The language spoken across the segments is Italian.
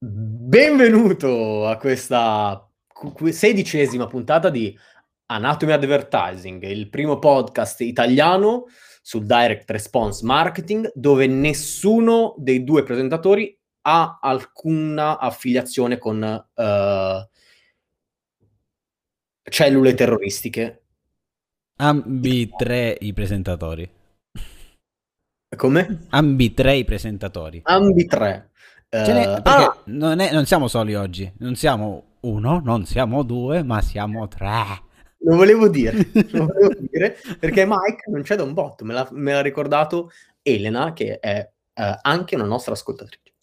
Benvenuto a questa sedicesima puntata di Anatomy Advertising, il primo podcast italiano sul direct response marketing dove nessuno dei due presentatori ha alcuna affiliazione con uh, cellule terroristiche. Ambi tre i presentatori. Come? Ambi tre i presentatori. Ambi tre. Uh, ah! non, è, non siamo soli oggi, non siamo uno, non siamo due, ma siamo tre. Lo volevo dire, lo volevo dire perché Mike non c'è da un botto, me l'ha, me l'ha ricordato Elena, che è uh, anche una nostra ascoltatrice.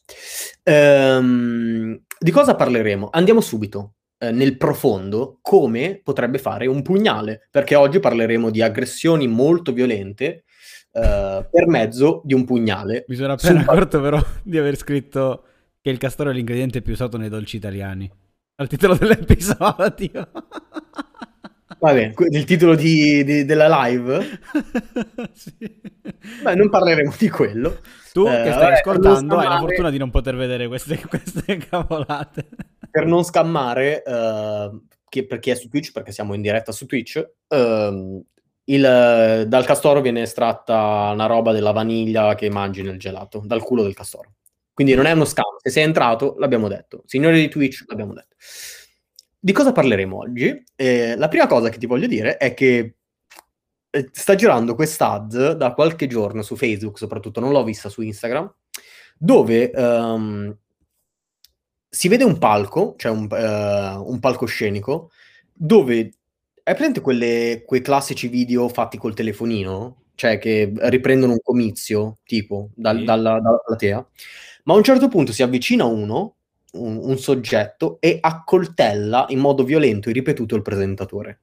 Um, di cosa parleremo? Andiamo subito uh, nel profondo come potrebbe fare un pugnale, perché oggi parleremo di aggressioni molto violente uh, per mezzo di un pugnale. Mi sono appena accorto però di aver scritto che il castoro è l'ingrediente più usato nei dolci italiani. Al titolo dell'episodio. Va bene, il titolo di, di, della live? sì. Beh, non parleremo di quello. Tu eh, che stai vabbè, ascoltando hai la fortuna di non poter vedere queste, queste cavolate. Per non scammare, uh, chi, per chi è su Twitch, perché siamo in diretta su Twitch, uh, il, dal castoro viene estratta una roba della vaniglia che mangi nel gelato, dal culo del castoro. Quindi non è uno scam. Se sei entrato, l'abbiamo detto. Signori di Twitch, l'abbiamo detto. Di cosa parleremo oggi? Eh, la prima cosa che ti voglio dire è che eh, sta girando quest'ad da qualche giorno su Facebook, soprattutto non l'ho vista su Instagram, dove um, si vede un palco, cioè un, uh, un palcoscenico, dove hai presente quelle, quei classici video fatti col telefonino? Cioè che riprendono un comizio, tipo, dal, sì. dalla, dalla platea. Ma a un certo punto si avvicina uno un, un soggetto e accoltella in modo violento e ripetuto il presentatore.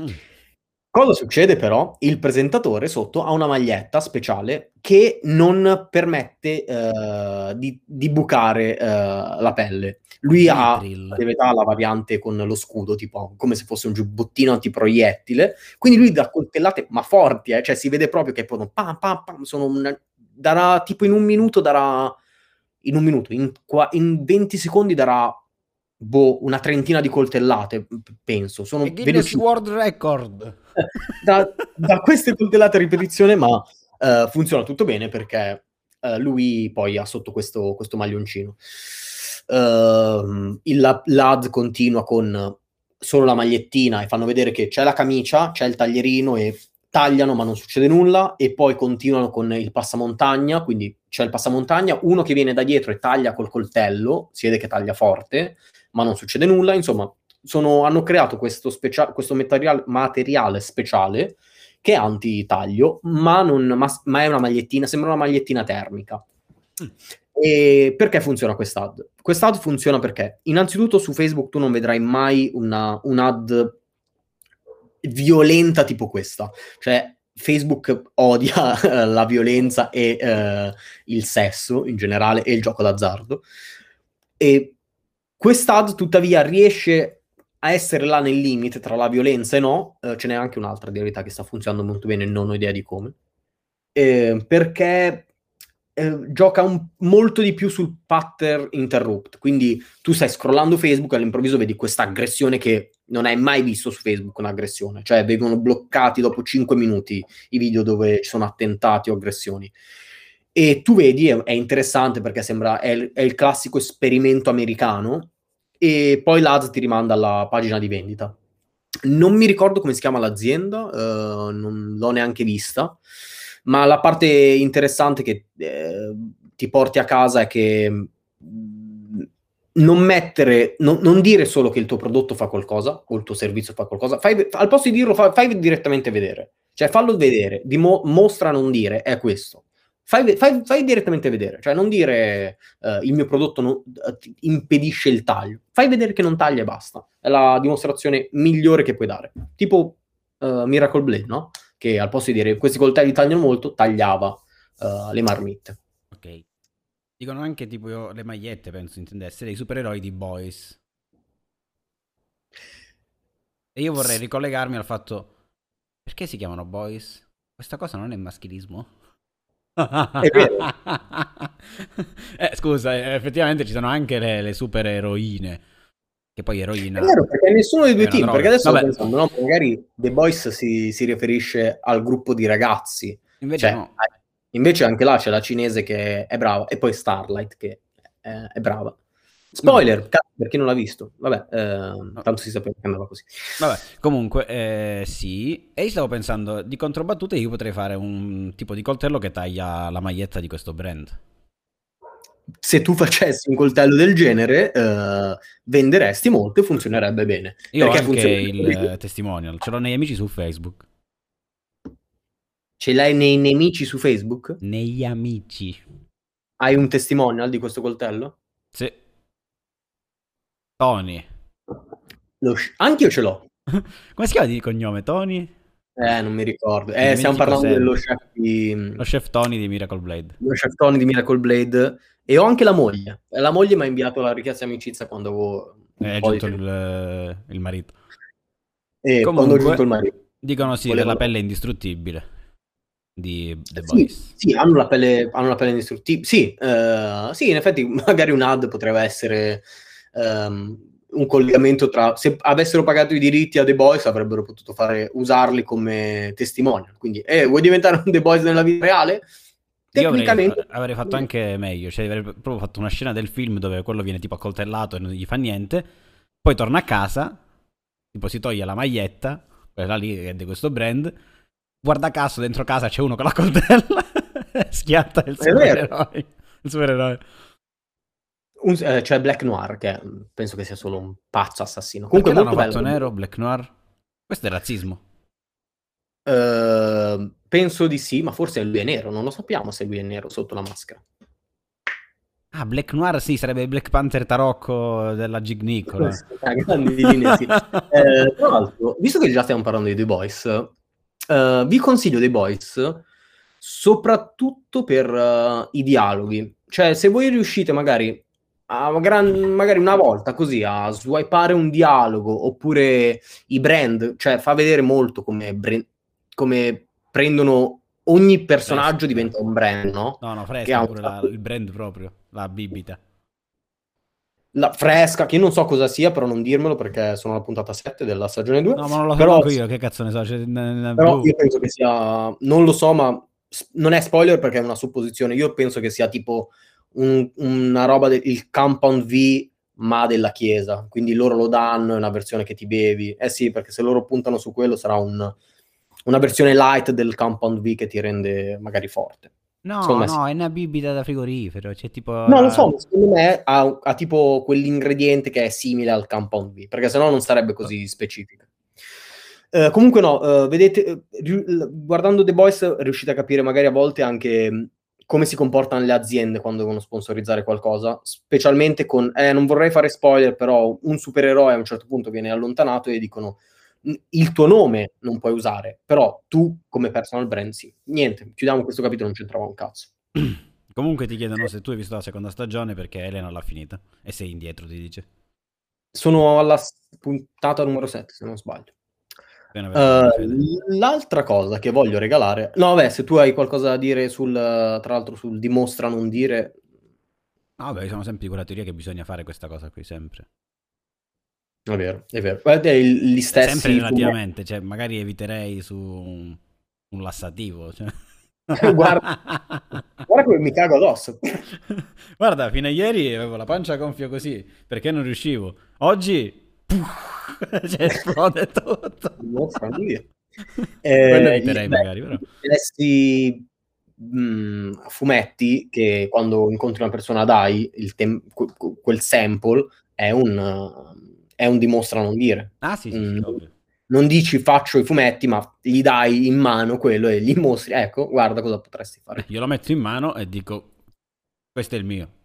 Mm. Cosa succede però? Il presentatore sotto ha una maglietta speciale che non permette uh, di, di, bucare uh, la pelle. Lui ha la variante con lo scudo, tipo come se fosse un giubbottino antiproiettile. Quindi lui dà coltellate, ma forti, eh? cioè si vede proprio che pam, pam, pam, sono una, darà tipo in un minuto darà in un minuto, in, qua, in 20 secondi darà boh, una trentina di coltellate, penso. Sono e Guinness World Record. da, da, queste coltellate a ripetizione, ma uh, funziona tutto bene perché uh, lui poi ha sotto questo, questo maglioncino. Uh, il, l'ad continua con solo la magliettina e fanno vedere che c'è la camicia, c'è il taglierino e tagliano ma non succede nulla e poi continuano con il passamontagna, quindi c'è il passamontagna, uno che viene da dietro e taglia col coltello, si vede che taglia forte, ma non succede nulla, insomma, sono, hanno creato questo, specia- questo materiale, materiale, speciale che è anti-taglio, ma, non, ma, ma, è una magliettina, sembra una magliettina termica. Mm. E perché funziona quest'ad? Quest'ad funziona perché innanzitutto su Facebook tu non vedrai mai una, un'ad violenta tipo questa. Cioè, Facebook odia uh, la violenza e uh, il sesso in generale e il gioco d'azzardo. E quest'ad tuttavia riesce a essere là nel limite tra la violenza e no. Uh, ce n'è anche un'altra di verità che sta funzionando molto bene, non ho idea di come. Eh, perché eh, gioca un, molto di più sul pattern interrupt. Quindi tu stai scrollando Facebook e all'improvviso vedi questa aggressione che non hai mai visto su Facebook un'aggressione, cioè vengono bloccati dopo 5 minuti i video dove ci sono attentati o aggressioni. E tu vedi, è, è interessante perché sembra, è, è, il classico esperimento americano, e poi l'AD ti rimanda alla pagina di vendita. Non mi ricordo come si chiama l'azienda, uh, non l'ho neanche vista, ma la parte interessante che eh, ti porti a casa è che non mettere, non, non, dire solo che il tuo prodotto fa qualcosa o il tuo servizio fa qualcosa, fai, al posto di dirlo, fai, fai direttamente vedere. Cioè, fallo vedere, dimo, mostra non dire, è questo. Fai, fai, fai direttamente vedere, cioè non dire uh, il mio prodotto non, uh, impedisce il taglio, fai vedere che non taglia e basta, è la dimostrazione migliore che puoi dare, tipo uh, Miracle Blade, no? Che al posto di dire questi coltelli tagliano molto, tagliava le marmitte. Ok. Dicono anche tipo le magliette, penso intendesse, dei supereroi di Boys. E io vorrei ricollegarmi al fatto perché si chiamano Boys? Questa cosa non è maschilismo? È vero. eh, scusa, eh, effettivamente ci sono anche le, le super eroine. Che poi eroina. È vero, perché nessuno dei due team. Droga. Perché adesso sto pensando, no, magari The Boys si, si, riferisce al gruppo di ragazzi. Invece cioè, no. Invece anche là c'è la cinese che è brava, e poi Starlight che è, è brava. Spoiler, no. per chi non l'ha visto. Vabbè, eh, tanto si sapeva che andava così. Vabbè, comunque, eh, sì. E io stavo pensando, di controbattute io potrei fare un tipo di coltello che taglia la maglietta di questo brand. Se tu facessi un coltello del genere, eh, venderesti molto e funzionerebbe bene. Io ho anche il bene. testimonial, ce l'ho nei amici su Facebook. Ce l'hai nei nemici su Facebook? Negli amici. Hai un testimonial di questo coltello? Sì. Tony. Sh- Anche io ce l'ho. Come si chiama di cognome? Tony? Eh, non mi ricordo. Eh, stiamo parlando sempre. dello chef di... Lo chef Tony di Miracle Blade. Lo chef Tony di Miracle Blade. E ho anche la moglie. La moglie mi ha inviato la richiesta di amicizia quando avevo... Eh, è giunto il, il, marito. E Comunque, quando ho giunto il marito. Dicono sì, Volevo... la pelle indistruttibile di The Boys. Sì, sì hanno, la pelle, hanno la pelle indistruttibile. Sì, uh, sì, in effetti magari un ad potrebbe essere um, un collegamento tra se avessero pagato i diritti a The Boys avrebbero potuto fare, usarli come testimonial. Quindi eh, vuoi diventare un The Boys nella vita reale? Tecnicamente Io avrei, avrei fatto anche meglio cioè avrei proprio fatto una scena del film dove quello viene tipo accoltellato e non gli fa niente poi torna a casa tipo si toglie la maglietta quella lì è di questo brand guarda caso dentro casa c'è uno con la coltella schiatta il supereroe il supereroe un, eh, cioè Black Noir, che penso che sia solo un pazzo assassino. Comunque Perché fatto bello. nero, Black Noir? Questo è razzismo. Uh, penso di sì, ma forse lui è nero, non lo sappiamo se lui è nero sotto la maschera. Ah, Black Noir sì, sarebbe Black Panther tarocco della Gig Nicola. Ah, grandi linee, sì. eh, tra l'altro, visto che già stiamo parlando di The Boys, uh, vi consiglio The Boys soprattutto per uh, i dialoghi. Cioè, se voi riuscite magari gran, magari una volta così a swipeare un dialogo oppure i brand, cioè fa vedere molto come, brand, come prendono ogni personaggio fresca. diventa un brand, no? No, no, fresca pure la, il brand proprio, la bibita. La fresca, che io non so cosa sia, però non dirmelo perché sono alla puntata 7 della stagione 2. No, ma non lo so io, che cazzo ne so. Cioè, ne, però io penso che sia, non lo so, ma non è spoiler perché è una supposizione. Io penso che sia tipo un, una roba del compound V ma della chiesa, quindi loro lo danno, è una versione che ti bevi. Eh sì, perché se loro puntano su quello sarà un, una versione light del compound V che ti rende magari forte. No, no, sì. è una bibita da frigorifero, cioè tipo... No, lo so, secondo me ha, ha, tipo quell'ingrediente che è simile al compound V, perché sennò non sarebbe così specifica. Uh, comunque no, uh, vedete, uh, guardando The Boys riuscite a capire magari a volte anche come si comportano le aziende quando devono sponsorizzare qualcosa, specialmente con, eh, non vorrei fare spoiler, però un supereroe a un certo punto viene allontanato e dicono il tuo nome non puoi usare, però tu come personal brand sì. Niente, chiudiamo questo capitolo, non c'entrava un cazzo. Comunque ti chiedono se tu hai visto la seconda stagione perché Elena l'ha finita e sei indietro, ti dice. Sono alla puntata numero 7, se non sbaglio. Uh, l'altra cosa che voglio regalare, no, vabbè, se tu hai qualcosa da dire sul tra l'altro sul dimostra non dire. No, vabbè, siamo sempre di quella teoria che bisogna fare questa cosa qui sempre. È vero, è vero. Guardate, gli stessi. Sempre relativamente, cioè, magari eviterei su un, un lassativo. Cioè. guarda, guarda come mi cago addosso. guarda, fino a ieri avevo la pancia gonfia così perché non riuscivo. Oggi cioè, esplode tutto. eh, Quello eviterei magari, però. Lessi mh, fumetti che quando incontri una persona dai il tem- quel sample è un, è un dimostra non dire. Ah sì, sì, mm. non dici faccio i fumetti, ma gli dai in mano quello e gli mostri, ecco, guarda cosa potresti fare. Io lo metto in mano e dico, questo è il mio.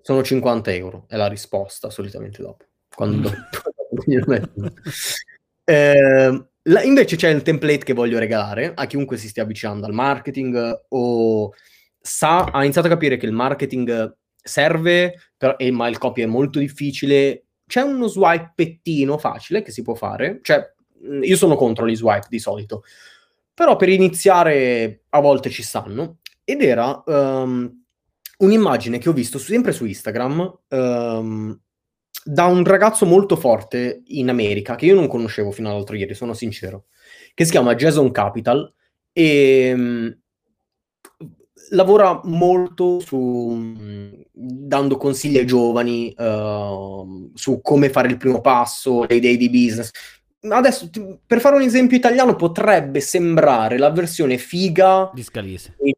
Sono 50 euro, è la risposta solitamente dopo. Quando eh, la, invece c'è il template che voglio regalare a chiunque si stia avvicinando al marketing o sa, ha iniziato a capire che il marketing serve, per, eh, ma il copy è molto difficile. C'è uno swipettino facile che si può fare, cioè io sono contro gli swipe di solito, però per iniziare a volte ci stanno. Ed era um, un'immagine che ho visto sempre su Instagram um, da un ragazzo molto forte in America, che io non conoscevo fino all'altro ieri, sono sincero, che si chiama Jason Capital e um, lavora molto su dando consigli ai giovani uh, su come fare il primo passo, le idee di business. Adesso, per fare un esempio italiano, potrebbe sembrare la versione figa di Scalise e,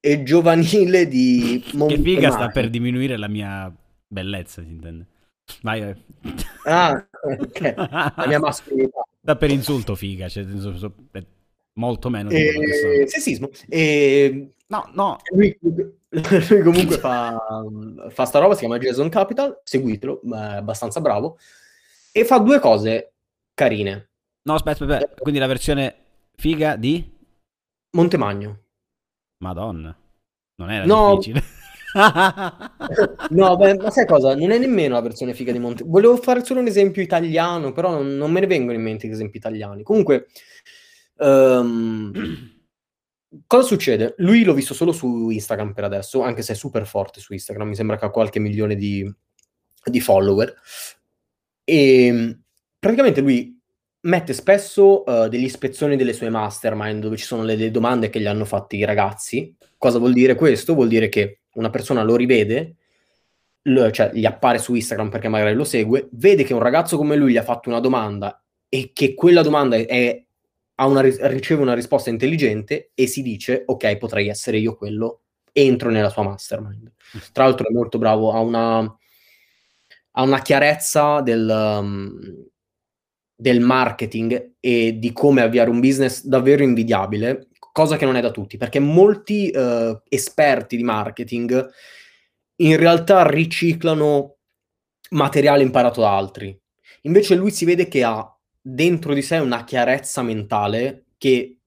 e giovanile di Che figa sta per diminuire la mia bellezza, si intende. Vai, vai. Ah, ok. La mia mascolinità. Sta per insulto figa, cioè, molto meno di e... sessismo. E... No, no. Lui, lui comunque fa, fa sta roba, si chiama Jason Capital, seguitelo, è abbastanza bravo, e fa due cose carine. No, aspetta, aspetta, quindi la versione figa di? Montemagno. Madonna, non era no. difficile. No, beh, ma sai cosa? Non è nemmeno la versione figa di Monte. Volevo fare solo un esempio italiano, però non, non me ne vengono in mente esempi italiani. Comunque, um, cosa succede? Lui l'ho visto solo su Instagram per adesso, anche se è super forte su Instagram. Mi sembra che ha qualche milione di, di follower. E praticamente lui mette spesso uh, delle ispezioni delle sue mastermind dove ci sono le, le domande che gli hanno fatto i ragazzi. Cosa vuol dire questo? Vuol dire che una persona lo rivede, lo, cioè gli appare su Instagram perché magari lo segue, vede che un ragazzo come lui gli ha fatto una domanda e che quella domanda è, una, riceve una risposta intelligente e si dice ok, potrei essere io quello, entro nella sua mastermind. Tra l'altro è molto bravo, ha una, ha una chiarezza del, um, del marketing e di come avviare un business davvero invidiabile cosa che non è da tutti, perché molti uh, esperti di marketing in realtà riciclano materiale imparato da altri. Invece lui si vede che ha dentro di sé una chiarezza mentale che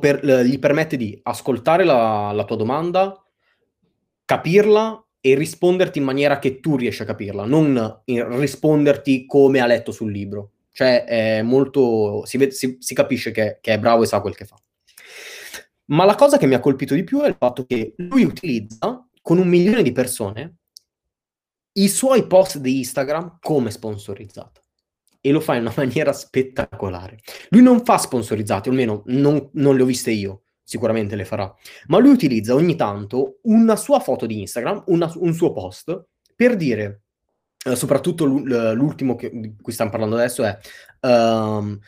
per, gli permette di ascoltare la, la tua domanda, capirla e risponderti in maniera che tu riesci a capirla, non risponderti come ha letto sul libro. Cioè, è molto. Si, si, si capisce che, che, è bravo e sa quel che fa. Ma la cosa che mi ha colpito di più è il fatto che lui utilizza con un milione di persone i suoi post di Instagram come sponsorizzati e lo fa in una maniera spettacolare. Lui non fa sponsorizzati, almeno non, non le ho viste io, sicuramente le farà, ma lui utilizza ogni tanto una sua foto di Instagram, una, un suo post, per dire, eh, soprattutto l'ultimo che, di cui stiamo parlando adesso è... Um,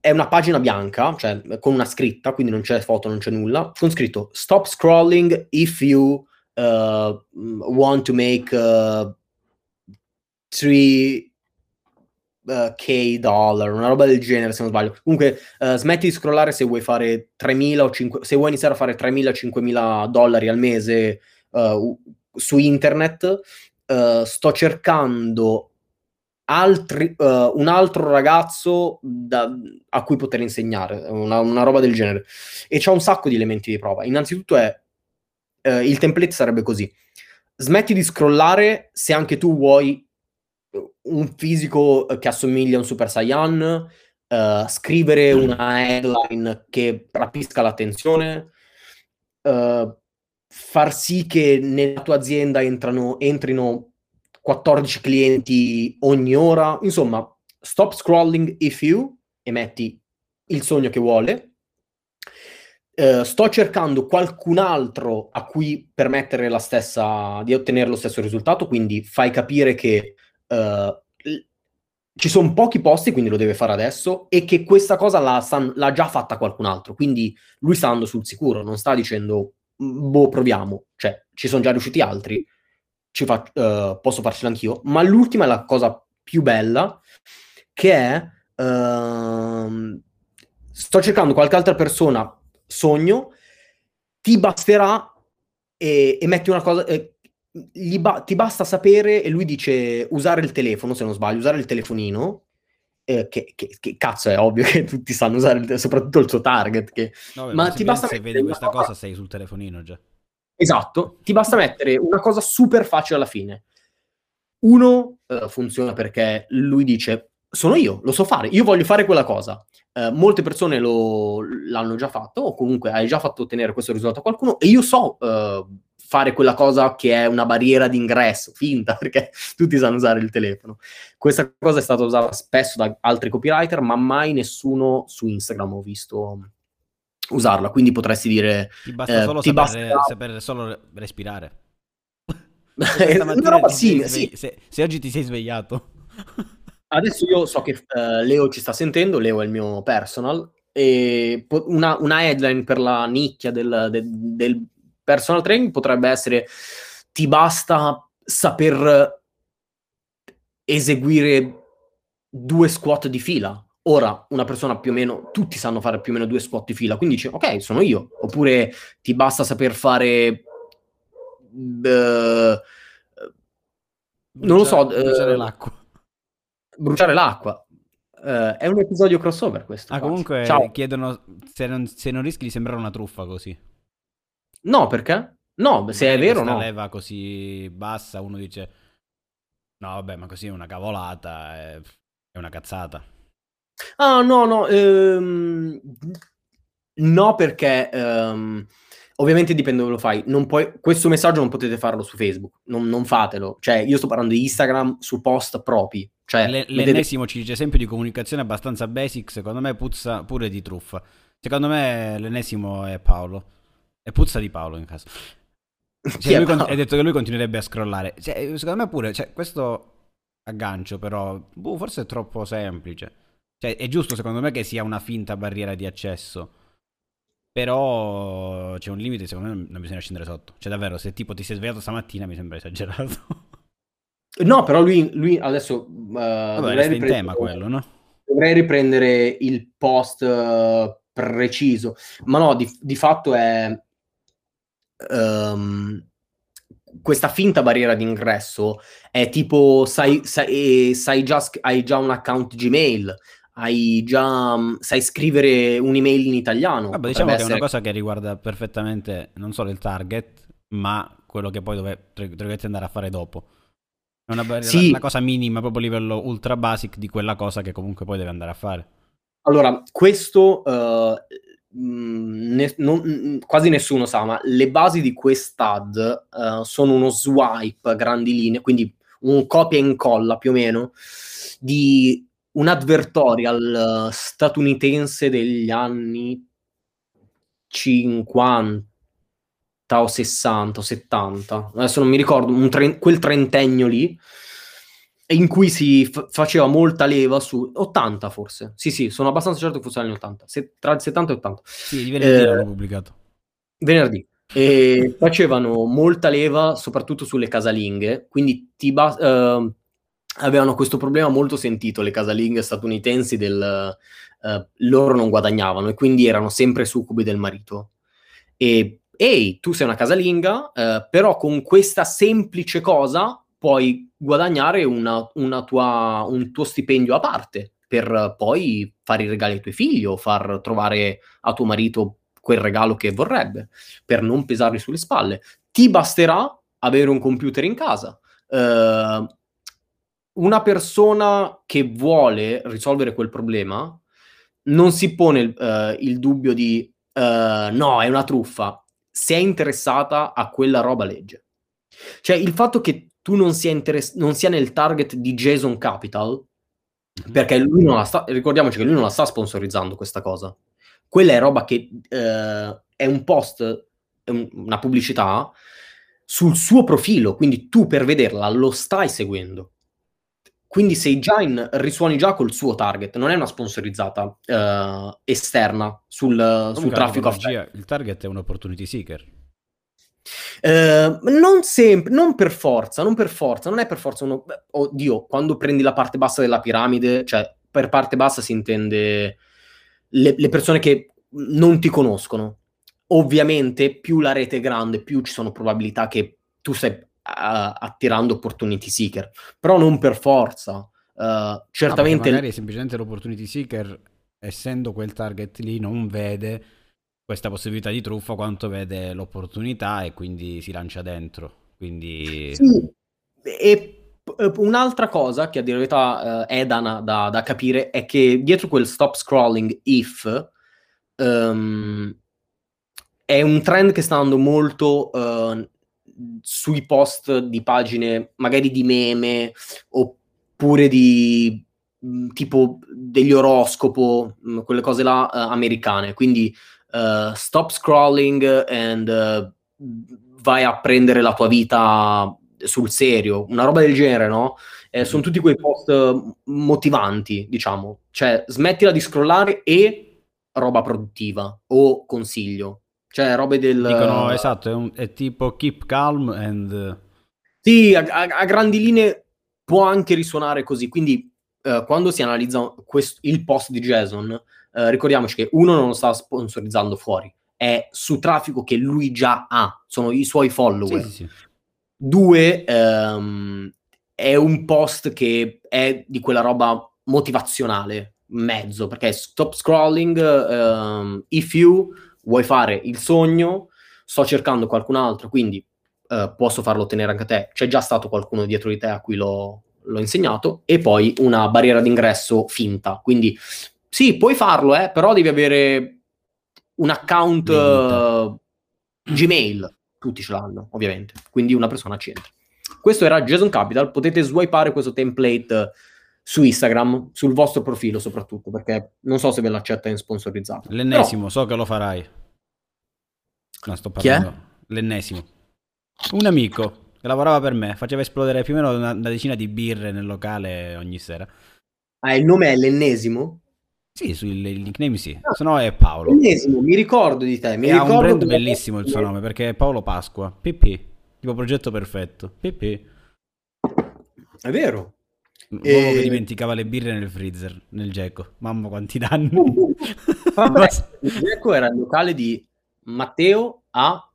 è una pagina bianca, cioè con una scritta, quindi non c'è foto, non c'è nulla, con scritto stop scrolling if you uh, want to make uh, 3 uh, dollar, una roba del genere se non sbaglio. Comunque uh, smetti di scrollare se vuoi fare 3.000 o 5, se vuoi iniziare a fare 3.000 5.000 dollari al mese uh, su internet. Uh, sto cercando altri, uh, un altro ragazzo da, a cui poter insegnare, una, una, roba del genere. E c'è un sacco di elementi di prova. Innanzitutto è, uh, il template sarebbe così. Smetti di scrollare se anche tu vuoi un fisico che assomiglia a un Super Saiyan, uh, scrivere una headline che rapisca l'attenzione, far sì che nella tua azienda entrano, entrino 14 clienti ogni ora, insomma, stop scrolling if you e metti il sogno che vuole. Uh, sto cercando qualcun altro a cui permettere la stessa, di ottenere lo stesso risultato, quindi fai capire che uh, ci sono pochi posti, quindi lo deve fare adesso, e che questa cosa l'ha, l'ha già fatta qualcun altro, quindi lui sta andando sul sicuro, non sta dicendo, boh, proviamo, cioè, ci sono già riusciti altri, fa, uh, posso farcela anch'io, ma l'ultima è la cosa più bella, che è uh, sto cercando qualche altra persona, sogno, ti basterà e, e metti una cosa... Eh, ba- ti basta sapere, e lui dice usare il telefono, se non sbaglio, usare il telefonino, eh, che, che, che, cazzo è ovvio che tutti sanno usare il, soprattutto il suo target. Che... No, beh, ma ti basta se vedi questa cosa sei sul telefonino già. Esatto, ti basta mettere una cosa super facile alla fine. Uno uh, funziona perché lui dice sono io, lo so fare, io voglio fare quella cosa. Uh, molte persone lo, l'hanno già fatto o comunque hai già fatto ottenere questo risultato a qualcuno e io so uh, fare quella cosa che è una barriera d'ingresso, finta, perché tutti sanno usare il telefono. Questa cosa è stata usata spesso da altri copywriter, ma mai nessuno su Instagram ho visto usarla, quindi potresti dire... Ti basta solo ti sapere, basta... sapere solo respirare. roba sì, sì. Se, se oggi ti sei svegliato. Adesso io so che uh, Leo ci sta sentendo, Leo è il mio personal, e una, una headline per la nicchia del, del, del, personal training potrebbe essere ti basta saper eseguire due squat di fila. Ora, una persona più o meno, tutti sanno fare più o meno due squat di fila, quindi dice, ok, sono io. Oppure ti basta saper fare... Uh, non lo so. Bruciare uh, l'acqua bruciare l'acqua. Uh, è un episodio crossover questo. Ah, qua. comunque Ciao. chiedono se non, se non, rischi di sembrare una truffa così. No, perché? No, se è vero no. leva così bassa, uno dice no, vabbè, ma così è una cavolata, è, è una cazzata. Ah, no, no, ehm... no perché ehm Ovviamente dipende dove lo fai. Puoi, questo messaggio non potete farlo su Facebook, non, non, fatelo. Cioè, io sto parlando di Instagram su post propri. Cioè, L- l'ennesimo ci dice esempio di comunicazione abbastanza basic, secondo me puzza pure di truffa. Secondo me l'ennesimo è Paolo. E puzza di Paolo in caso. Cioè, con- hai detto che lui continuerebbe a scrollare. Cioè, secondo me pure, cioè, questo aggancio però, boh, forse è troppo semplice. Cioè, è giusto secondo me che sia una finta barriera di accesso. Però c'è un limite, secondo me non bisogna scendere sotto. Cioè, davvero, se tipo ti sei svegliato stamattina mi sembra esagerato. No, però lui, lui adesso... Uh, Vabbè, resta in tema quello, no? Dovrei riprendere il post uh, preciso. Ma no, di, di fatto è... Um, questa finta barriera d'ingresso è tipo sai, sai, sai già, hai già un account Gmail, hai già mm, sai scrivere un'email in italiano. Vabbè, diciamo che essere... è una cosa che riguarda perfettamente non solo il target, ma quello che poi dovete andare a fare dopo. È una, sì. una cosa minima, proprio a livello ultra basic di quella cosa che comunque poi deve andare a fare. Allora, questo uh, ne, non, quasi nessuno sa, ma le basi di quest'ad uh, sono uno swipe a grandi linee, quindi un copia e incolla più o meno di un advertorial statunitense degli anni 50 o 60 o 70, adesso non mi ricordo, tre- quel trentennio lì, in cui si f- faceva molta leva su 80 forse. Sì, sì, sono abbastanza certo che fosse negli 80, se- tra il 70 e 80. Sì, di venerdì eh, l'hanno pubblicato. Venerdì. E facevano molta leva soprattutto sulle casalinghe, quindi ti ba- uh, avevano questo problema molto sentito le casalinghe statunitensi del uh, loro non guadagnavano e quindi erano sempre succubi del marito. E ehi, tu sei una casalinga, uh, però con questa semplice cosa puoi guadagnare una, una tua, un tuo stipendio a parte per poi fare i regali ai tuoi figli o far trovare a tuo marito quel regalo che vorrebbe, per non pesarli sulle spalle. Ti basterà avere un computer in casa. Uh, una persona che vuole risolvere quel problema non si pone uh, il dubbio di uh, no, è una truffa. Se è interessata a quella roba legge. Cioè, il fatto che tu non sia, interess- non sia nel target di Jason Capital, mhm. perché lui non la sta, ricordiamoci che lui non la sta sponsorizzando questa cosa. Quella è roba che uh, è un post, è un, una pubblicità sul suo profilo, quindi tu per vederla lo stai seguendo. Quindi sei già in, risuoni già col suo target, non è una sponsorizzata uh, esterna sul, sul traffico affetto. Il target è un opportunity seeker. Uh, non sempre, non per forza, non per forza, non è per forza uno... Oddio, quando prendi la parte bassa della piramide, cioè per parte bassa si intende le, le persone che non ti conoscono. Ovviamente più la rete è grande, più ci sono probabilità che tu stai uh, attirando opportunity seeker, però non per forza. Uh, certamente... No, magari semplicemente l'opportunity seeker, essendo quel target lì, non vede questa possibilità di truffa quanto vede l'opportunità e quindi si lancia dentro. Quindi... Sì, e un'altra cosa che a dire la verità uh, è da, da, da, capire è che dietro quel stop scrolling if um, è un trend che sta andando molto uh, sui post di pagine magari di meme oppure di mh, tipo degli oroscopo, mh, quelle cose là uh, americane. Quindi uh, stop scrolling and uh, vai a prendere la tua vita sul serio, una roba del genere, no? Eh, sono tutti quei post motivanti, diciamo. Cioè, smettila di scrollare e roba produttiva o consiglio. Cioè, robe del... Dicono, esatto, è, un, è tipo keep calm and... Sì, a, a, a, grandi linee può anche risuonare così. Quindi, uh, quando si analizza quest- il post di Jason, uh, ricordiamoci che uno non lo sta sponsorizzando fuori, è su traffico che lui già ha, sono i suoi follower. Sì, sì. Due, um, è un post che è di quella roba motivazionale, mezzo, perché stop scrolling, um, if you vuoi fare il sogno, sto cercando qualcun altro, quindi uh, posso farlo ottenere anche a te, c'è già stato qualcuno dietro di te a cui l'ho, l'ho insegnato, e poi una barriera d'ingresso finta, quindi sì, puoi farlo, eh, però devi avere un account uh, Gmail, tutti ce l'hanno, ovviamente, quindi una persona ci entra. Questo era Jason Capital, potete swipeare questo template su Instagram, sul vostro profilo soprattutto, perché non so se ve l'accetta in sponsorizzato. L'ennesimo, Però... so che lo farai. No, sto parlando. L'ennesimo. Un amico che lavorava per me, faceva esplodere più o meno una, una decina di birre nel locale ogni sera. Ah, il nome è l'ennesimo? Sì, sul nickname sì, ah, se no è Paolo. L'ennesimo, mi ricordo di te. Mi e ricordo ha un brand bellissimo il suo nome, perché è Paolo Pasqua, PP, tipo progetto perfetto, PP. È vero. L'uomo e... che dimenticava le birre nel freezer, nel Gecko. Mamma quanti danni. Vabbè, il Gecko era il locale di Matteo a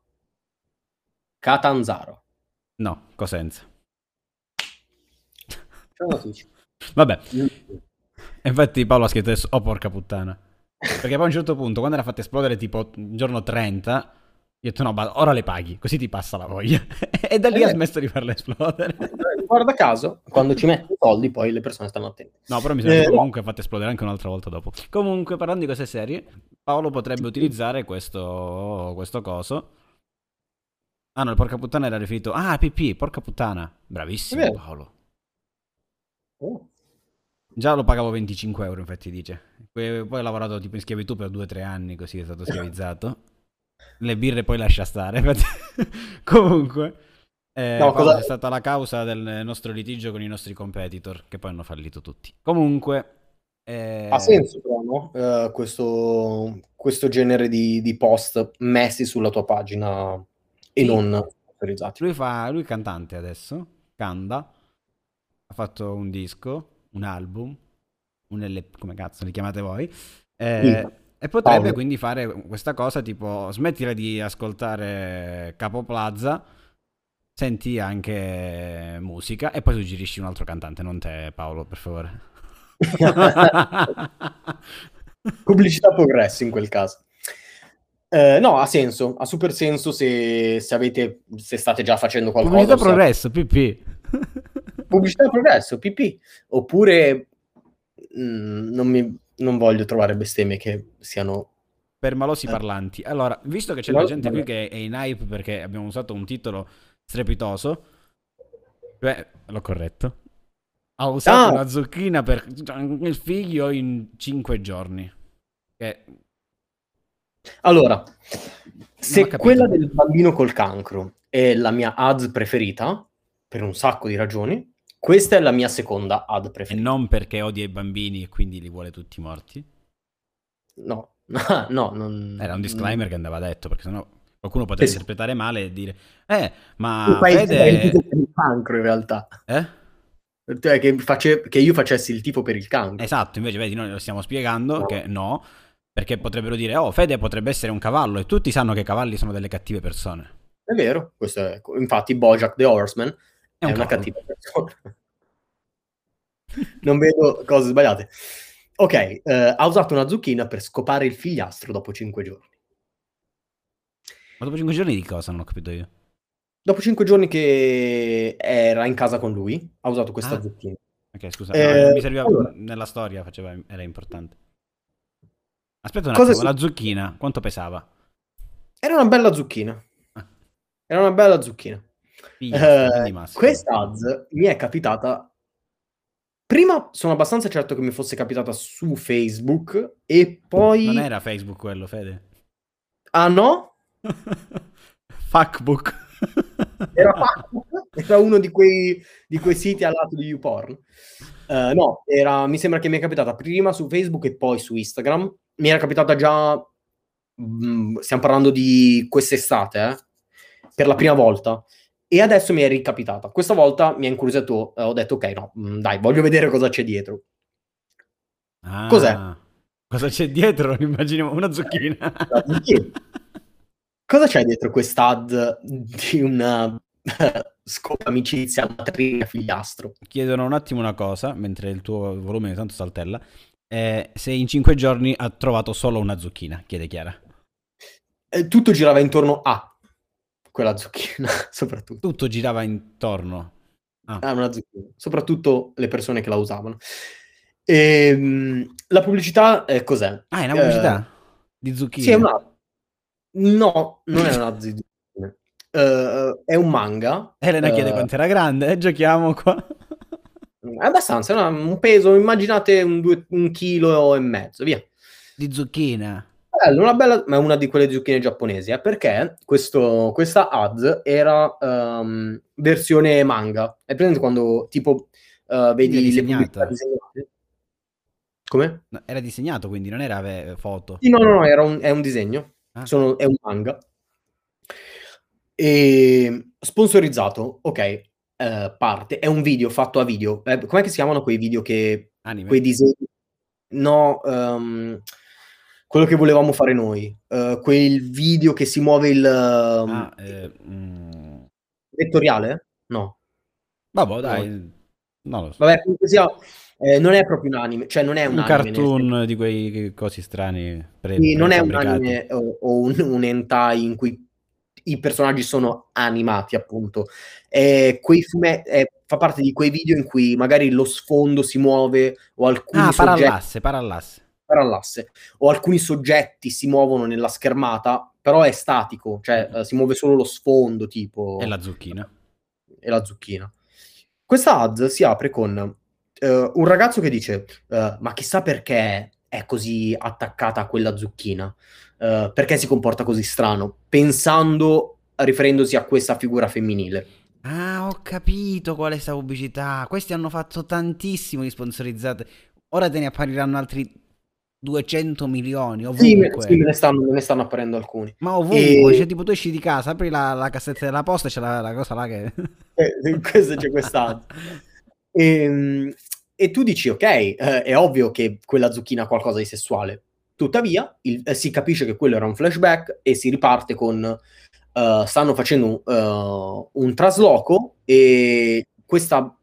Catanzaro. No, Cosenza. Ciao, Vabbè. Infatti Paolo ha scritto adesso, oh porca puttana. Perché poi a un certo punto, quando era fatta esplodere tipo giorno 30, io ho detto no, ma ora le paghi, così ti passa la voglia. e da lì eh, ha smesso di farle esplodere. Guarda caso, quando ci metti i soldi poi le persone stanno attente. No, però mi sembra eh, comunque fatta esplodere anche un'altra volta dopo. Comunque, parlando di cose serie, Paolo potrebbe utilizzare questo, questo coso. Ah no, il porca puttana era riferito... Ah, PP, porca puttana. Bravissimo Paolo. Oh. Già lo pagavo 25 euro, infatti dice. Poi, poi ho lavorato tipo in schiavitù per 2-3 anni, così è stato schiavizzato. Le birre poi lascia stare. Comunque, eh, no, cosa... è stata la causa del nostro litigio con i nostri competitor, che poi hanno fallito tutti. Comunque... Eh... Ha senso però, no? Uh, questo, questo, genere di, di, post messi sulla tua pagina e sì. non autorizzati. Lui, fa, lui è cantante adesso, canta, ha fatto un disco, un album, un LP, come cazzo li chiamate voi, eh, sì. E potrebbe Paolo. quindi fare questa cosa tipo smettila di ascoltare Capo Plaza, senti anche musica e poi suggerisci un altro cantante, non te Paolo, per favore. Pubblicità progresso in quel caso. Eh, no, ha senso, ha super senso se, se, avete, se state già facendo qualcosa. Pubblicità progresso, PP. Pubblicità progresso, PP. Oppure mh, mm, non mi non voglio trovare bestemmie che siano per malosi eh. parlanti. Allora, visto che c'è no, la gente qui che è in hype perché abbiamo usato un titolo strepitoso, beh, l'ho corretto. Ha usato ah. una zucchina per il figlio in 5 giorni. Che... Allora, se quella del bambino col cancro è la mia ads preferita, per un sacco di ragioni, questa è la mia seconda ad preferita. E non perché odia i bambini e quindi li vuole tutti morti? No, no, non... Era un disclaimer che andava detto, perché sennò qualcuno poteva sì, interpretare male e dire Eh, ma Fede... il cancro in realtà. Eh? Cioè, che, face... che, io facessi il tifo per il cancro. Esatto, invece vedi, noi lo stiamo spiegando no. che no, perché potrebbero dire, oh, Fede potrebbe essere un cavallo, e tutti sanno che i cavalli sono delle cattive persone. È vero, questo è... infatti Bojack the Horseman è, è una cattiva persona. non vedo cose sbagliate. Ok, eh, ha usato una zucchina per scopare il figliastro dopo cinque giorni. Ma dopo cinque giorni di cosa? Non ho capito io. Dopo cinque giorni che era in casa con lui, ha usato questa ah. zucchina. Ok, scusa, eh, no, mi serviva allora. nella storia, faceva, era importante. Aspetta un attimo, Cosa la zucchina, quanto pesava? Era una bella zucchina. Ah. Era una bella zucchina. Eh, questa ads mi è capitata Prima sono abbastanza certo che mi fosse capitata su Facebook e poi... Non era Facebook quello, Fede. Ah no? Fuckbook. Era Fuckbook? Era uno di quei, di quei siti al lato di YouPorn. Uh, no, era, mi sembra che mi è capitata prima su Facebook e poi su Instagram. Mi era capitata già, mh, mm, stiamo parlando di quest'estate, eh, per la prima volta. E adesso mi è ricapitata. Questa volta mi ha incuriosito, eh, ho detto ok, no, mm, dai, voglio vedere cosa c'è dietro. Ah, Cos'è? Cosa c'è dietro? Immaginiamo una zucchina. cosa c'è dietro quest'ad di una scopa amicizia matrigna figliastro? Chiedono un attimo una cosa, mentre il tuo volume tanto saltella. Eh, se in cinque giorni ha trovato solo una zucchina, chiede Chiara. Eh, tutto girava intorno a quella zucchina, soprattutto. Tutto girava intorno. Ah. ah, una zucchina. Soprattutto le persone che la usavano. E, ehm, la pubblicità eh, cos'è? Ah, è una pubblicità eh, di zucchine? Sì, è una... No, non è una zucchina. Uh, è un manga. Elena uh, chiede quanto era grande, eh? giochiamo qua. È abbastanza, no? un peso, immaginate un, due, un chilo e mezzo, via. Di zucchina bello, una bella, ma è una di quelle zucchine giapponesi, eh, perché questo, questa ads era um, versione manga. È presente quando tipo uh, vedi le disegnate? Come? No, era disegnato, quindi non era foto. Sì, no, no, no, era un, è un disegno. Ah. Sono, è un manga. E sponsorizzato, ok, uh, parte. È un video fatto a video. Eh, com'è che si chiamano quei video che... Anime. Quei disegni... No, um, quello che volevamo fare noi, uh, quel video che si muove il uh, ah, eh, mm. vettoriale? No. Vabbè, dai, no. non lo so. Vabbè, comunque sia, eh, non è proprio un anime, cioè non è un, un cartoon di quei cosi strani. Pre- sì, non è un anime o, o un, un hentai in cui i personaggi sono animati, appunto. E quei fumetti, eh, fa parte di quei video in cui magari lo sfondo si muove o alcuni ah, soggetti... parallasse, parallasse all'asse o alcuni soggetti si muovono nella schermata, però è statico, cioè uh, si muove solo lo sfondo, tipo... E la zucchina. E la zucchina. Questa ads si apre con uh, un ragazzo che dice, uh, ma chissà perché è così attaccata a quella zucchina, perché si comporta così strano, pensando, riferendosi a questa figura femminile. Ah, ho capito qual è questa pubblicità. Questi hanno fatto tantissimo di sponsorizzate. Ora te ne appariranno altri 200 milioni ovunque. Sì, sì me, ne stanno, me, ne stanno, apparendo alcuni. Ma ovunque, e... cioè tipo tu esci di casa, apri la, la cassetta della posta e c'è la, la, cosa là che... eh, questo c'è quest'altro. e, ehm, e, tu dici, ok, eh, è ovvio che quella zucchina ha qualcosa di sessuale. Tuttavia, il, eh, si capisce che quello era un flashback e si riparte con... Uh, stanno facendo uh, un trasloco e questa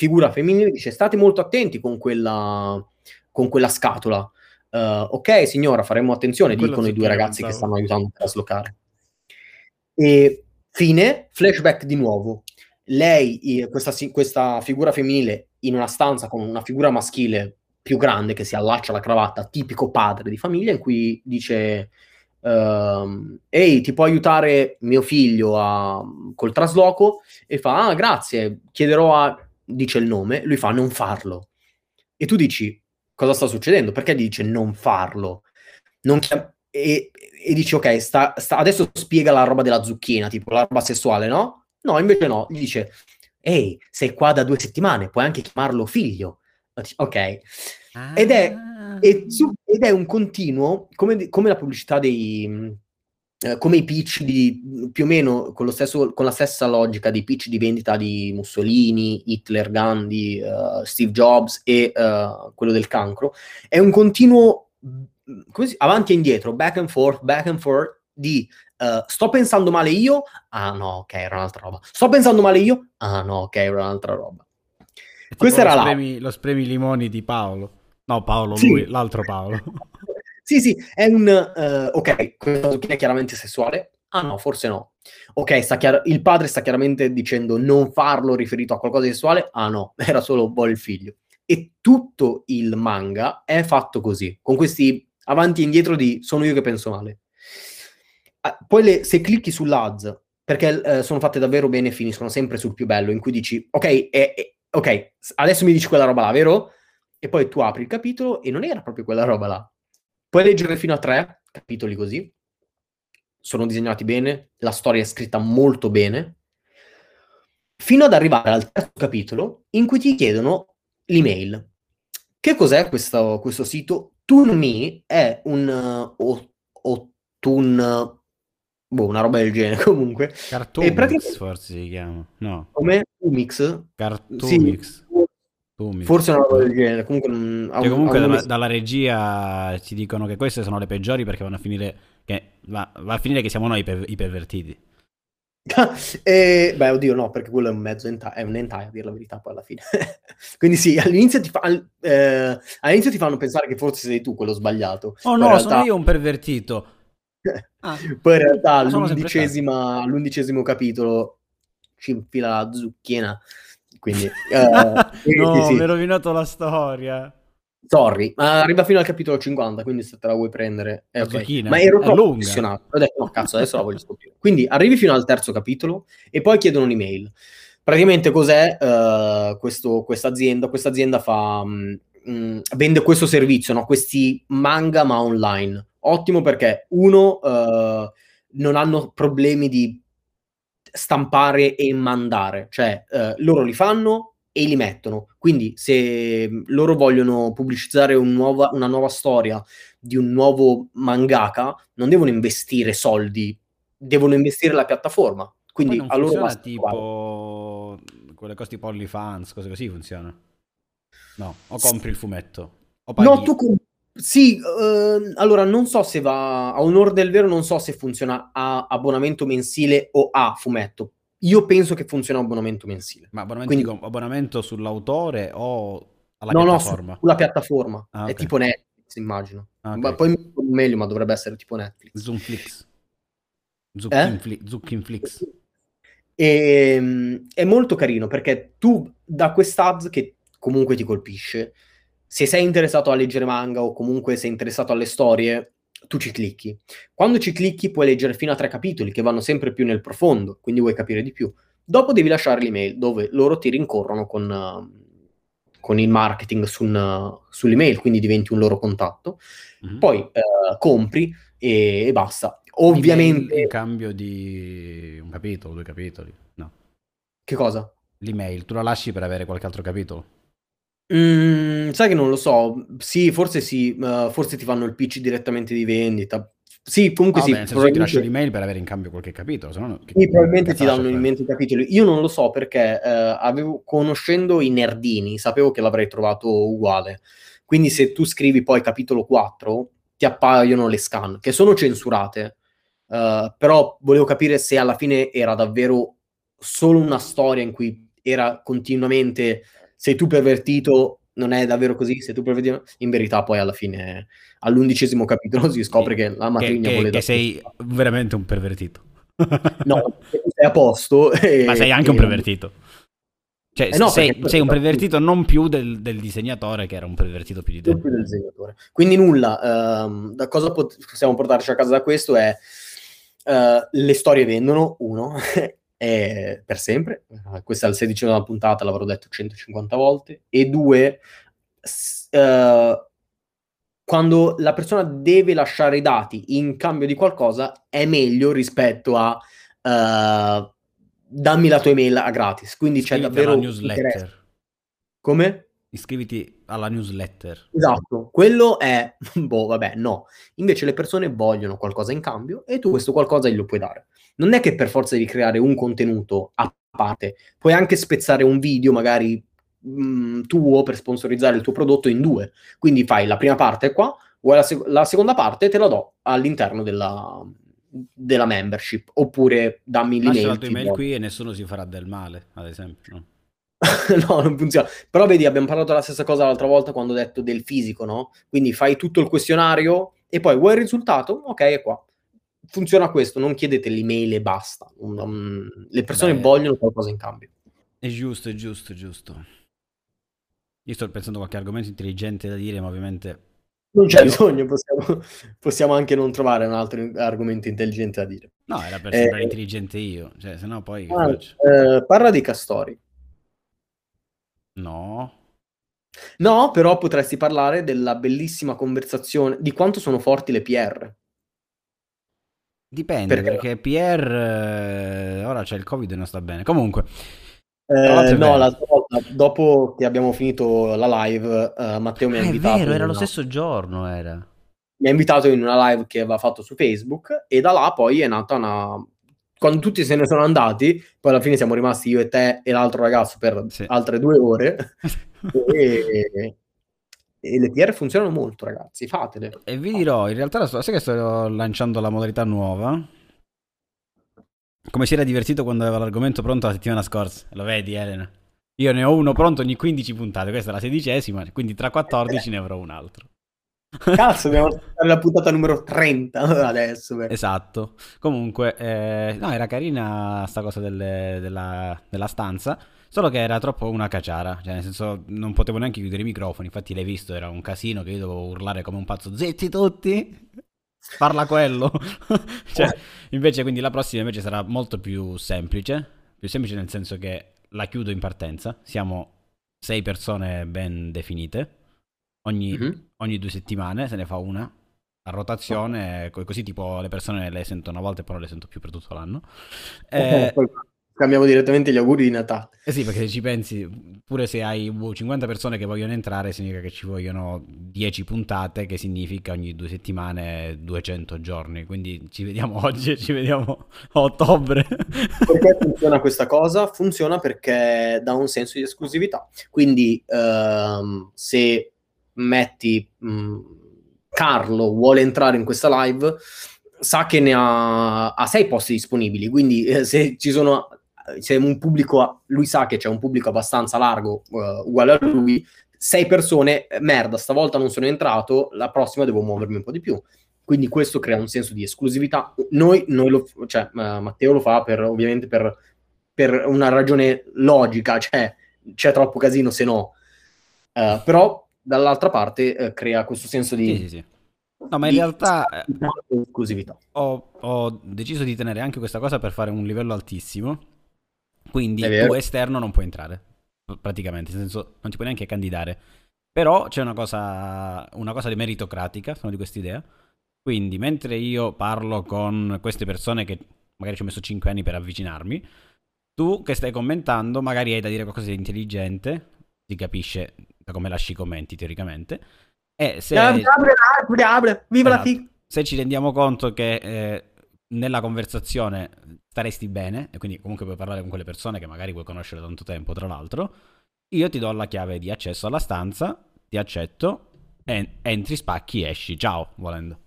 figura femminile dice state molto attenti con quella, con quella scatola Uh, ok, signora, faremo attenzione, Quello dicono i due ragazzi che stanno aiutando a traslocare. E fine, flashback di nuovo. Lei, questa, questa figura femminile, in una stanza con una figura maschile più grande che si allaccia alla cravatta, tipico padre di famiglia, in cui dice: uh, Ehi, ti può aiutare mio figlio a, col trasloco? E fa: Ah, grazie, chiederò a. dice il nome, lui fa: Non farlo. E tu dici: cosa sta succedendo, perché gli dice non farlo. Non chiam- e, e dici ok, sta, sta, adesso spiega la roba della zucchina, tipo la roba sessuale, no? No, invece no, gli dice ehi, sei qua da due settimane, puoi anche chiamarlo figlio. Ok. Ah. Ed, è, ed, su, ed, è, un continuo, come, come la pubblicità dei, eh, come i pitch di più o meno con, stesso, con, la stessa logica dei pitch di vendita di Mussolini, Hitler, Gandhi, uh, Steve Jobs e uh, quello del cancro, è un continuo si, avanti e indietro, back and forth, back and forth di uh, sto pensando male io, ah no, ok, era un'altra roba. Sto pensando male io, ah no, ok, era un'altra roba. Questa era lo spremi, la... lo spremi limoni di Paolo. No, Paolo, sì. lui, l'altro Paolo. Sì, sì, è un... Uh, ok, questo è chiaramente sessuale. Ah no, forse no. Ok, chiar- il padre sta chiaramente dicendo non farlo riferito a qualcosa di sessuale. Ah no, era solo vuole il figlio. E tutto il manga è fatto così, con questi avanti e indietro di sono io che penso male. Ah, poi le, se clicchi sull'ads, perché eh, sono fatte davvero bene finiscono sempre sul più bello, in cui dici, ok, eh, eh, ok, adesso mi dici quella roba là, vero? E poi tu apri il capitolo e non era proprio quella roba là. Puoi leggere fino a tre capitoli così. Sono disegnati bene, la storia è scritta molto bene. Fino ad arrivare al terzo capitolo in cui ti chiedono l'email. Che cos'è questo, questo sito? ToonMe è un o, o Toon boh, una roba del genere comunque. Cartoon praticamente... forse si chiama. No. Come? Umix? Cartoonix. Sì, Forse una roba del genere. Comunque, non, cioè, comunque dalla, dalla, regia ci dicono che queste sono le peggiori perché vanno a finire. Che, va, va a finire che siamo noi per, i pervertiti. e, beh, oddio, no, perché quello è un mezzo enta- è un hentai a dire la verità, poi alla fine. Quindi sì, all'inizio ti, fa, eh, all'inizio ti, fanno pensare che forse sei tu quello sbagliato. Oh no, realtà... sono io un pervertito. Ah, poi in realtà all'undicesimo, all'undicesimo capitolo ci infila la zucchina quindi, uh, no, sì. mi hai rovinato la storia. Sorry, ma arriva fino al capitolo 50, quindi se te la vuoi prendere è ok. Ma ero troppo appassionato. Ho detto, no, cazzo, adesso la voglio scoprire. Quindi arrivi fino al terzo capitolo e poi chiedono un'email. Praticamente cos'è uh, questa azienda? Questa azienda fa, mh, mm, mm, vende questo servizio, no? questi manga ma online. Ottimo perché uno, uh, non hanno problemi di stampare e mandare, cioè eh, loro li fanno e li mettono. Quindi se loro vogliono pubblicizzare un nuova, una nuova storia di un nuovo mangaka, non devono investire soldi, devono investire la piattaforma. Quindi a loro basta tipo trovare. quelle cose tipo OnlyFans, cose così funziona. No, o compri il fumetto. O paghi... No, tu compri sì, uh, allora non so se va a onore del vero, non so se funziona a abbonamento mensile o a fumetto. Io penso che funziona a abbonamento mensile. Ma abbonamento, Quindi, dico, abbonamento sull'autore o alla no, piattaforma? No, sulla piattaforma. Ah, okay. È tipo Netflix, immagino. Ah, okay. ma poi meglio, ma dovrebbe essere tipo Netflix. Zoomflix. Zuckinflix. Eh? E, ehm, è molto carino perché tu da quest'ads che comunque ti colpisce se sei interessato a leggere manga o comunque sei interessato alle storie, tu ci clicchi. Quando ci clicchi puoi leggere fino a tre capitoli che vanno sempre più nel profondo, quindi vuoi capire di più. Dopo devi lasciare l'email dove loro ti rincorrono con, uh, con il marketing su uh, sull'email, quindi diventi un loro contatto. Mm-hmm. Poi uh, compri e, e, basta. Ovviamente... In cambio di un capitolo, due capitoli, no. Che cosa? L'email, tu la lasci per avere qualche altro capitolo? Mm, sai che non lo so. Sì, forse sì, uh, forse ti fanno il pitch direttamente di vendita. Sì, comunque ah, sì. Beh, probabilmente... ti lascio l'email per avere in cambio qualche capitolo. Se no, che... Sì, probabilmente ti danno in mente i capitoli. Io non lo so perché uh, avevo, conoscendo i nerdini, sapevo che l'avrei trovato uguale. Quindi se tu scrivi poi capitolo 4, ti appaiono le scan, che sono censurate. Uh, però volevo capire se alla fine era davvero solo una storia in cui era continuamente sei tu pervertito, non è davvero così, sei tu pervertito, in verità poi alla fine, all'undicesimo capitolo si scopre che la matrigna che, vuole... Che, che sei veramente un pervertito. no, sei a posto. E, Ma sei anche e... un pervertito. Cioè, eh no, sei, sei, un pervertito non più del, del, disegnatore, che era un pervertito più di te. Più del disegnatore. Quindi nulla, um, da cosa possiamo portarci a casa da questo è uh, le storie vendono, uno, è per sempre, uh, questa è la sedicesima puntata, l'avrò detto 150 volte, e due, uh, quando la persona deve lasciare i dati in cambio di qualcosa, è meglio rispetto a uh, dammi la tua email a gratis, quindi Scrivi c'è davvero... newsletter. Come? iscriviti alla newsletter. Esatto, quello è, boh, vabbè, no. Invece le persone vogliono qualcosa in cambio e tu questo qualcosa glielo puoi dare. Non è che per forza devi creare un contenuto a parte, puoi anche spezzare un video magari mh, mm, tuo per sponsorizzare il tuo prodotto in due. Quindi fai la prima parte qua, vuoi la, sec- la seconda parte te la do all'interno della, della membership oppure dammi l'email. Lascia la tua email qui e nessuno si farà del male, ad esempio. No? no, non funziona. Però vedi, abbiamo parlato della stessa cosa l'altra volta quando ho detto del fisico, no? Quindi fai tutto il questionario e poi vuoi il risultato? Ok, è qua. Funziona questo, non chiedete l'email e basta. Um, le persone Beh, vogliono qualcosa in cambio. È giusto, è giusto, è giusto. Io sto pensando a qualche argomento intelligente da dire, ma ovviamente... Non c'è bisogno, possiamo, possiamo, anche non trovare un altro argomento intelligente da dire. No, era per sembrare eh, intelligente io, cioè, se no poi... Ah, eh, parla di Castori. No. No, però potresti parlare della bellissima conversazione, di quanto sono forti le PR. Dipende, perché, perché PR eh, ora c'è il Covid e non sta bene. Comunque... Eh, no, volta, dopo che abbiamo finito la live, uh, Matteo mi ha ah, invitato. È vero, era una... lo stesso giorno, era. Mi ha invitato in una live che aveva fatto su Facebook e da là poi è nata una quando tutti se ne sono andati, poi alla fine siamo rimasti io e te e l'altro ragazzo per sì. altre due ore. e, e, le PR funzionano molto, ragazzi, fatele. E vi dirò, in realtà, sai che sto lanciando la modalità nuova? Come si era divertito quando aveva l'argomento pronto la settimana scorsa? Lo vedi, Elena? Io ne ho uno pronto ogni 15 puntate, questa è la sedicesima, quindi tra 14 ne avrò un altro. Cazzo, dobbiamo aspettare la puntata numero 30 adesso. Beh. Esatto. Comunque, eh, no, era carina sta cosa delle, della, della, stanza. Solo che era troppo una caciara. Cioè, nel senso, non potevo neanche chiudere i microfoni. Infatti, l'hai visto, era un casino che io dovevo urlare come un pazzo. Zitti tutti! Parla quello. cioè, invece, quindi la prossima invece sarà molto più semplice. Più semplice nel senso che la chiudo in partenza. Siamo sei persone ben definite ogni, mm-hmm. ogni due settimane se ne fa una a rotazione, oh. così tipo le persone le sento una volta e poi non le sento più per tutto l'anno. Eh, eh, cambiamo direttamente gli auguri di Natale. Eh sì, perché se ci pensi, pure se hai 50 persone che vogliono entrare, significa che ci vogliono 10 puntate, che significa ogni due settimane 200 giorni. Quindi ci vediamo oggi e ci vediamo a ottobre. Perché funziona questa cosa? Funziona perché dà un senso di esclusività. Quindi ehm, se metti mh, mm, Carlo vuole entrare in questa live, sa che ne ha, ha sei posti disponibili, quindi eh, se ci sono se un pubblico, lui sa che c'è un pubblico abbastanza largo uh, uguale a lui, sei persone, eh, merda, stavolta non sono entrato, la prossima devo muovermi un po' di più. Quindi questo crea un senso di esclusività. Noi, noi lo, cioè, uh, Matteo lo fa per, ovviamente per, per, una ragione logica, cioè c'è troppo casino se no. Uh, però dall'altra parte eh, crea questo senso di... Sì, sì, sì. No, ma in realtà. Ho, ho, deciso di tenere anche questa cosa per fare un livello altissimo. Quindi tu esterno non puoi entrare, praticamente, nel senso non ti puoi neanche candidare. Però c'è una cosa, una cosa di meritocratica, sono di questa idea. Quindi mentre io parlo con queste persone che magari ci ho messo 5 anni per avvicinarmi, tu che stai commentando magari hai da dire qualcosa di intelligente, si capisce da come lasci i commenti teoricamente. E se, Viva la esatto. se ci rendiamo conto che eh, nella conversazione staresti bene, e quindi comunque puoi parlare con quelle persone che magari vuoi conoscere da tanto tempo, tra l'altro, io ti do la chiave di accesso alla stanza, ti accetto, en- entri, spacchi, esci. Ciao, volendo.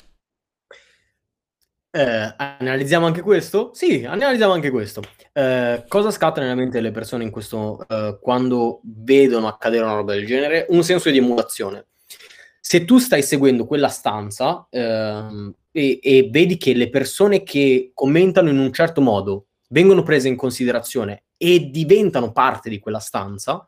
Eh, analizziamo anche questo? Sì, analizziamo anche questo. Eh, cosa scatta nella mente delle persone in questo, eh, quando vedono accadere una roba del genere? Un senso di emulazione. Se tu stai seguendo quella stanza ehm, e, e vedi che le persone che commentano in un certo modo vengono prese in considerazione e diventano parte di quella stanza,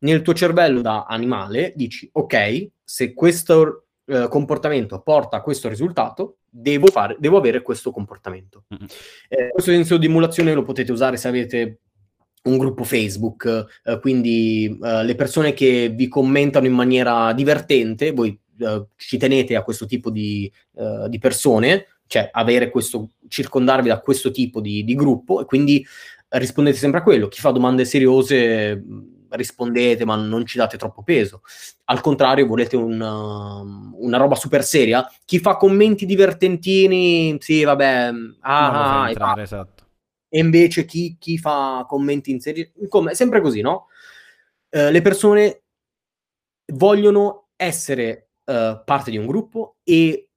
nel tuo cervello da animale dici, ok, se questo eh, comportamento porta a questo risultato, devo, fare, devo avere questo comportamento. Mm-hmm. Eh, questo senso di emulazione lo potete usare se avete un gruppo Facebook, eh, quindi eh, le persone che vi commentano in maniera divertente, voi eh, ci tenete a questo tipo di, eh, di, persone, cioè avere questo, circondarvi da questo tipo di, di gruppo e quindi rispondete sempre a quello. Chi fa domande seriose rispondete ma non ci date troppo peso. Al contrario, volete un, uh, una roba super seria, chi fa commenti divertentini, sì, vabbè, ah, ah entrare, esatto. E invece chi, chi, fa commenti in serie, come, sempre così, no? Uh, le persone vogliono essere uh, parte di un gruppo e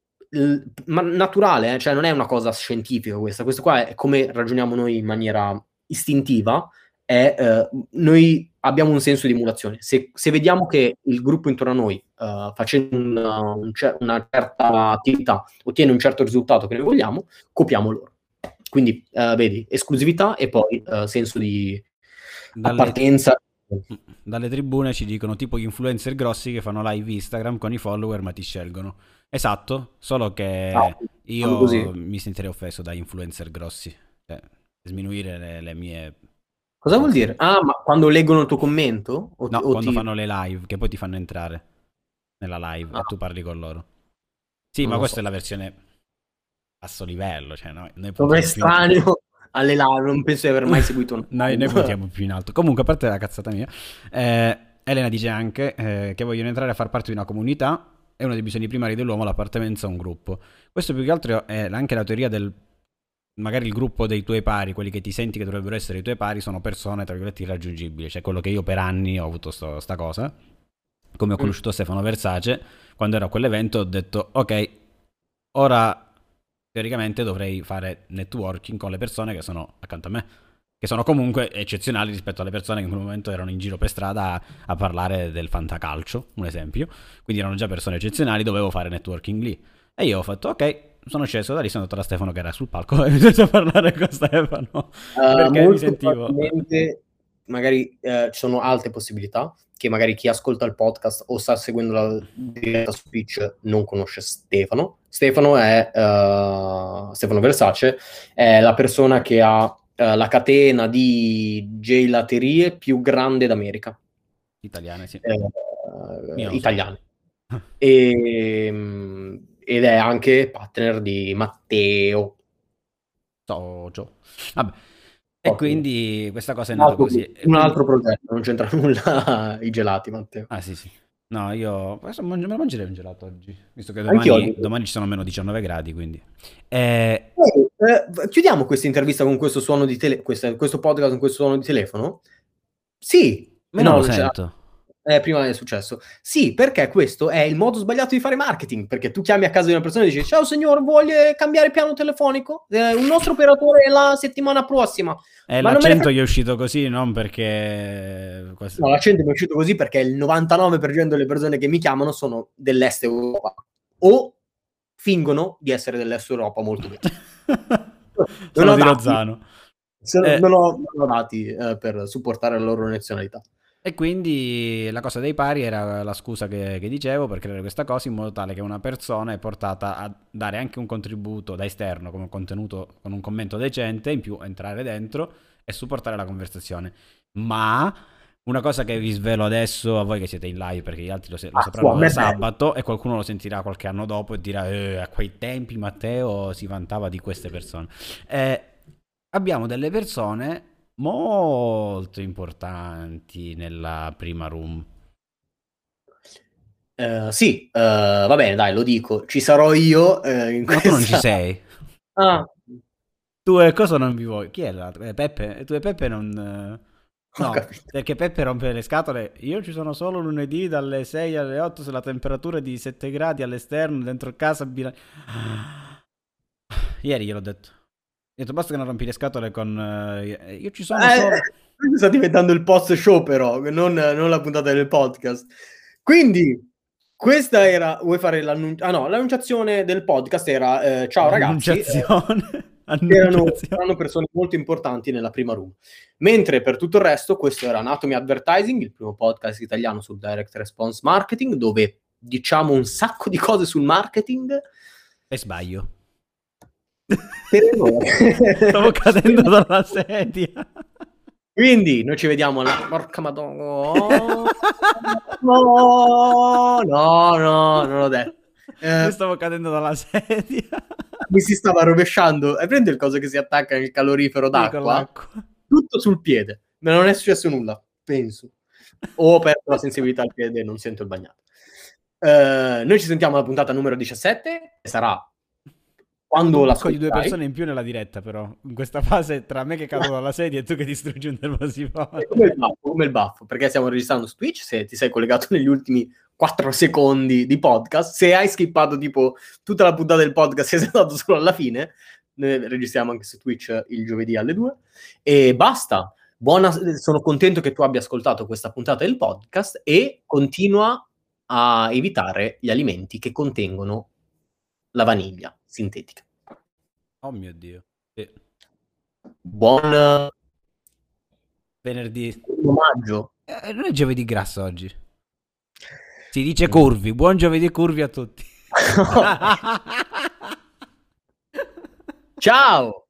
ma naturale, eh? cioè non è una cosa scientifica questa, questo qua è come ragioniamo noi in maniera istintiva, è eh, noi abbiamo un senso di emulazione. Se, se, vediamo che il gruppo intorno a noi, uh, facendo una, un cer- una, certa attività, ottiene un certo risultato che noi vogliamo, copiamo loro. Quindi, uh, vedi, esclusività e poi uh, senso di dalle, appartenenza. Dalle tribune ci dicono tipo gli influencer grossi che fanno live Instagram con i follower ma ti scelgono. Esatto, solo che ah, io mi sentirei offeso da influencer grossi. Cioè, sminuire le, le, mie... Cosa vuol dire? Ah, ma quando leggono il tuo commento? O, no, o quando ti... fanno le live, che poi ti fanno entrare nella live ah. e tu parli con loro. Sì, non ma questa so. è la versione basso livello, cioè no, noi Come strano alle live, non penso di aver mai seguito un... noi, noi puntiamo più in alto. Comunque, a parte la cazzata mia, eh, Elena dice anche eh, che vogliono entrare a far parte di una comunità è uno dei bisogni primari dell'uomo l'appartenenza a un gruppo. Questo più che altro è anche la teoria del magari il gruppo dei tuoi pari, quelli che ti senti che dovrebbero essere i tuoi pari, sono persone tra virgolette irraggiungibili. Cioè quello che io per anni ho avuto sto, sta cosa. Come ho mm. conosciuto mm. Stefano Versace, quando ero a quell'evento ho detto ok, ora teoricamente dovrei fare networking con le persone che sono accanto a me che sono comunque eccezionali rispetto alle persone che in quel momento erano in giro per strada a, a, parlare del fantacalcio, un esempio. Quindi erano già persone eccezionali, dovevo fare networking lì. E io ho fatto, ok, sono sceso da lì, sono andato da Stefano che era sul palco e mi sono a parlare con Stefano. Uh, perché mi sentivo... Magari uh, ci sono altre possibilità che magari chi ascolta il podcast o sta seguendo la diretta su Twitch non conosce Stefano. Stefano è uh, Stefano Versace, è la persona che ha eh, la catena di gelaterie più grande d'America. Italiane, sì. Eh, italiane. e, ehm, ed è anche partner di Matteo. Socio. Vabbè. E quindi questa cosa è nata così. Un altro progetto, non c'entra nulla i gelati, Matteo. Ah, sì, sì. No, io me lo mangerei un gelato oggi, visto che domani, domani ci sono meno 19 gradi, quindi... Eh... Eh, chiudiamo questa intervista con questo suono di telefono, questo podcast con questo suono di telefono? Sì. Meno no, lo sento. Eh, prima è successo. Sì, perché questo è il modo sbagliato di fare marketing, perché tu chiami a casa di una persona e dici ciao signor, vuole cambiare piano telefonico? Eh, un nostro operatore la settimana prossima. Eh, Ma l'accento gli è uscito così, non perché... No, l'accento mi è uscito così perché il 99% delle persone che mi chiamano sono dell'est Europa o fingono di essere dell'est Europa molto bene. sono di Rozzano. Eh. Non ho, non ho dati eh, per supportare la loro nazionalità. E quindi la cosa dei pari era la scusa che, che, dicevo per creare questa cosa in modo tale che una persona è portata a dare anche un contributo da esterno come contenuto con un commento decente, in più entrare dentro e supportare la conversazione. Ma una cosa che vi svelo adesso a voi che siete in live perché gli altri lo, se- lo ah, sapranno da sabato e qualcuno lo sentirà qualche anno dopo e dirà eh, a quei tempi Matteo si vantava di queste persone. Eh, abbiamo delle persone molto importanti nella prima room. Uh, sì, uh, va bene, dai, lo dico. Ci sarò io. Uh, in Ma questa... tu non ci sei. Ah. Tu e cosa non vi vuoi? Chi è l'altro? Eh, Peppe? Tu e Peppe non... No, perché Peppe rompe le scatole. Io ci sono solo lunedì dalle 6 alle 8 se la temperatura è di 7 gradi all'esterno, dentro casa. Ieri gliel'ho detto detto basta che non rompi le scatole con... Uh, io ci sono eh, solo... Sta diventando il post show però, non, non, la puntata del podcast. Quindi, questa era... Vuoi fare l'annuncio? Ah no, l'annunciazione del podcast era eh, ciao ragazzi. Annunciazione. Eh, erano, erano, persone molto importanti nella prima room. Mentre per tutto il resto, questo era Anatomy Advertising, il primo podcast italiano sul direct response marketing, dove diciamo un sacco di cose sul marketing. E sbaglio. Stavo cadendo dalla sedia. Quindi noi ci vediamo alla... Porca madonna. No, no, no, non l'ho detto. Eh, stavo cadendo dalla sedia. Mi si stava rovesciando. Hai preso il coso che si attacca nel calorifero d'acqua? Tutto sul piede. Ma non è successo nulla, penso. O ho perso la sensibilità al piede e non sento il bagnato. Uh, noi ci sentiamo alla puntata numero 17, sarà quando la scogli due persone in più nella diretta, però in questa fase tra me che cado dalla sedia e tu che distruggi un termosifone. Come il baffo, come il baffo, perché stiamo registrando su Twitch. Se ti sei collegato negli ultimi 4 secondi di podcast, se hai skippato tipo tutta la puntata del podcast e sei andato solo alla fine, noi registriamo anche su Twitch il giovedì alle 2. E basta. Buona, sono contento che tu abbia ascoltato questa puntata del podcast e continua a evitare gli alimenti che contengono la vaniglia sintetica. Oh mio Dio. Sì. Buon venerdì. maggio. Eh, non è giovedì grasso oggi. Si dice curvi. Buon giovedì curvi a tutti. Ciao.